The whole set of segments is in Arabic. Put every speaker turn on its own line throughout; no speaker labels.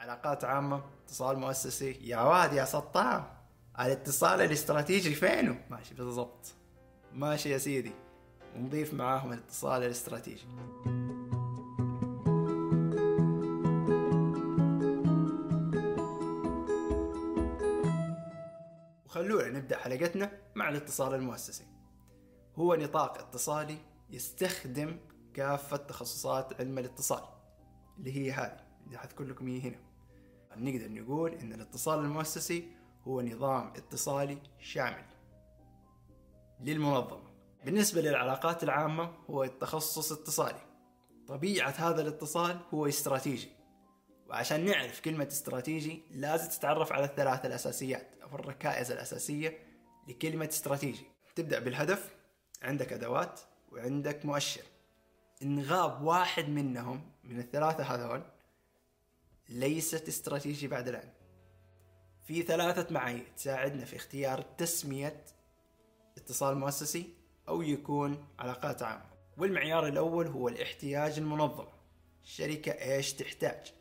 علاقات عامة اتصال مؤسسي. يا واد يا سطام. الاتصال الاستراتيجي فينه؟ ماشي بالضبط. ماشي يا سيدي. ونضيف معاهم الاتصال الاستراتيجي. وخلونا نبدأ حلقتنا مع الاتصال المؤسسي. هو نطاق اتصالي يستخدم كافة تخصصات علم الاتصال اللي هي هذه. حذكر لكم هي هنا. نقدر نقول إن الاتصال المؤسسي هو نظام اتصالي شامل للمنظمة. بالنسبة للعلاقات العامة هو التخصص اتصالي. طبيعة هذا الاتصال هو استراتيجي. وعشان نعرف كلمة استراتيجي لازم تتعرف على الثلاث الأساسيات أو الركائز الأساسية لكلمة استراتيجي. تبدأ بالهدف عندك أدوات وعندك مؤشر. إن غاب واحد منهم من الثلاثة هذول ليست استراتيجي بعد الآن. في ثلاثة معايير تساعدنا في اختيار تسمية اتصال مؤسسي أو يكون علاقات عامة. والمعيار الأول هو الاحتياج المنظم. الشركة إيش تحتاج؟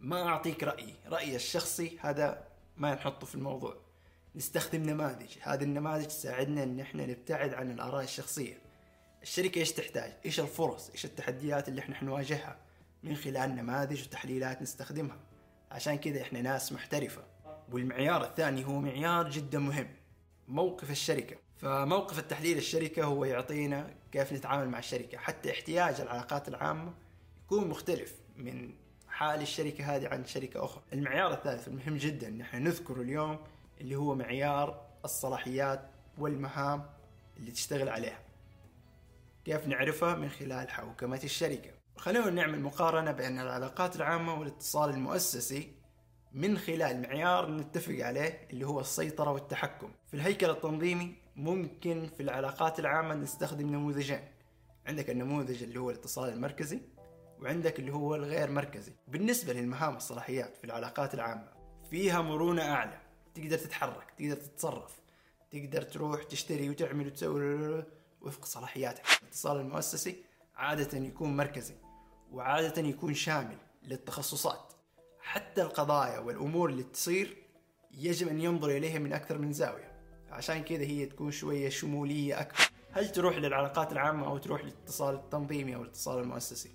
ما أعطيك رأيي. رأيي الشخصي هذا ما نحطه في الموضوع. نستخدم نماذج. هذه النماذج تساعدنا إن إحنا نبتعد عن الآراء الشخصية. الشركة إيش تحتاج؟ إيش الفرص؟ إيش التحديات اللي إحنا حنواجهها؟ من خلال نماذج وتحليلات نستخدمها. عشان كذا إحنا ناس محترفة. والمعيار الثاني هو معيار جدا مهم موقف الشركة. فموقف التحليل الشركة هو يعطينا كيف نتعامل مع الشركة. حتى احتياج العلاقات العامة يكون مختلف من حال الشركة هذه عن شركة أخرى. المعيار الثالث المهم جدا نحن نذكره اليوم اللي هو معيار الصلاحيات والمهام اللي تشتغل عليها. كيف نعرفها؟ من خلال حوكمة الشركة. خلونا نعمل مقارنة بين العلاقات العامة والاتصال المؤسسي من خلال معيار نتفق عليه اللي هو السيطرة والتحكم. في الهيكل التنظيمي ممكن في العلاقات العامة نستخدم نموذجين. عندك النموذج اللي هو الاتصال المركزي وعندك اللي هو الغير مركزي. بالنسبة للمهام والصلاحيات في العلاقات العامة فيها مرونة أعلى. تقدر تتحرك تقدر تتصرف تقدر تروح تشتري وتعمل وتسوي وفق صلاحياتك. الاتصال المؤسسي عادة يكون مركزي. وعادة يكون شامل للتخصصات. حتى القضايا والأمور اللي تصير يجب أن ينظر إليها من أكثر من زاوية. عشان كذا هي تكون شوية شمولية أكثر هل تروح للعلاقات العامة أو تروح للاتصال التنظيمي أو الاتصال المؤسسي؟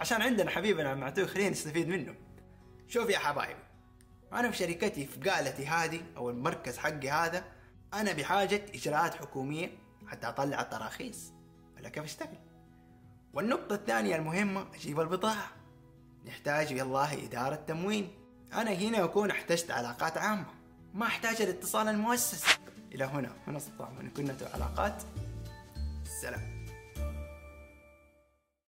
عشان عندنا حبيبنا معتوه خلينا نستفيد منه. شوف يا حبايبي أنا في شركتي في قالتي هذه أو المركز حقي هذا أنا بحاجة إجراءات حكومية حتى أطلع التراخيص. ولا كيف أشتغل؟ والنقطة الثانية المهمة أجيب البضاعة نحتاج والله إدارة تموين أنا هنا أكون أحتجت علاقات عامة. ما أحتاج الاتصال المؤسسي إلى هنا. هنا سلطان كنا علاقات. سلام.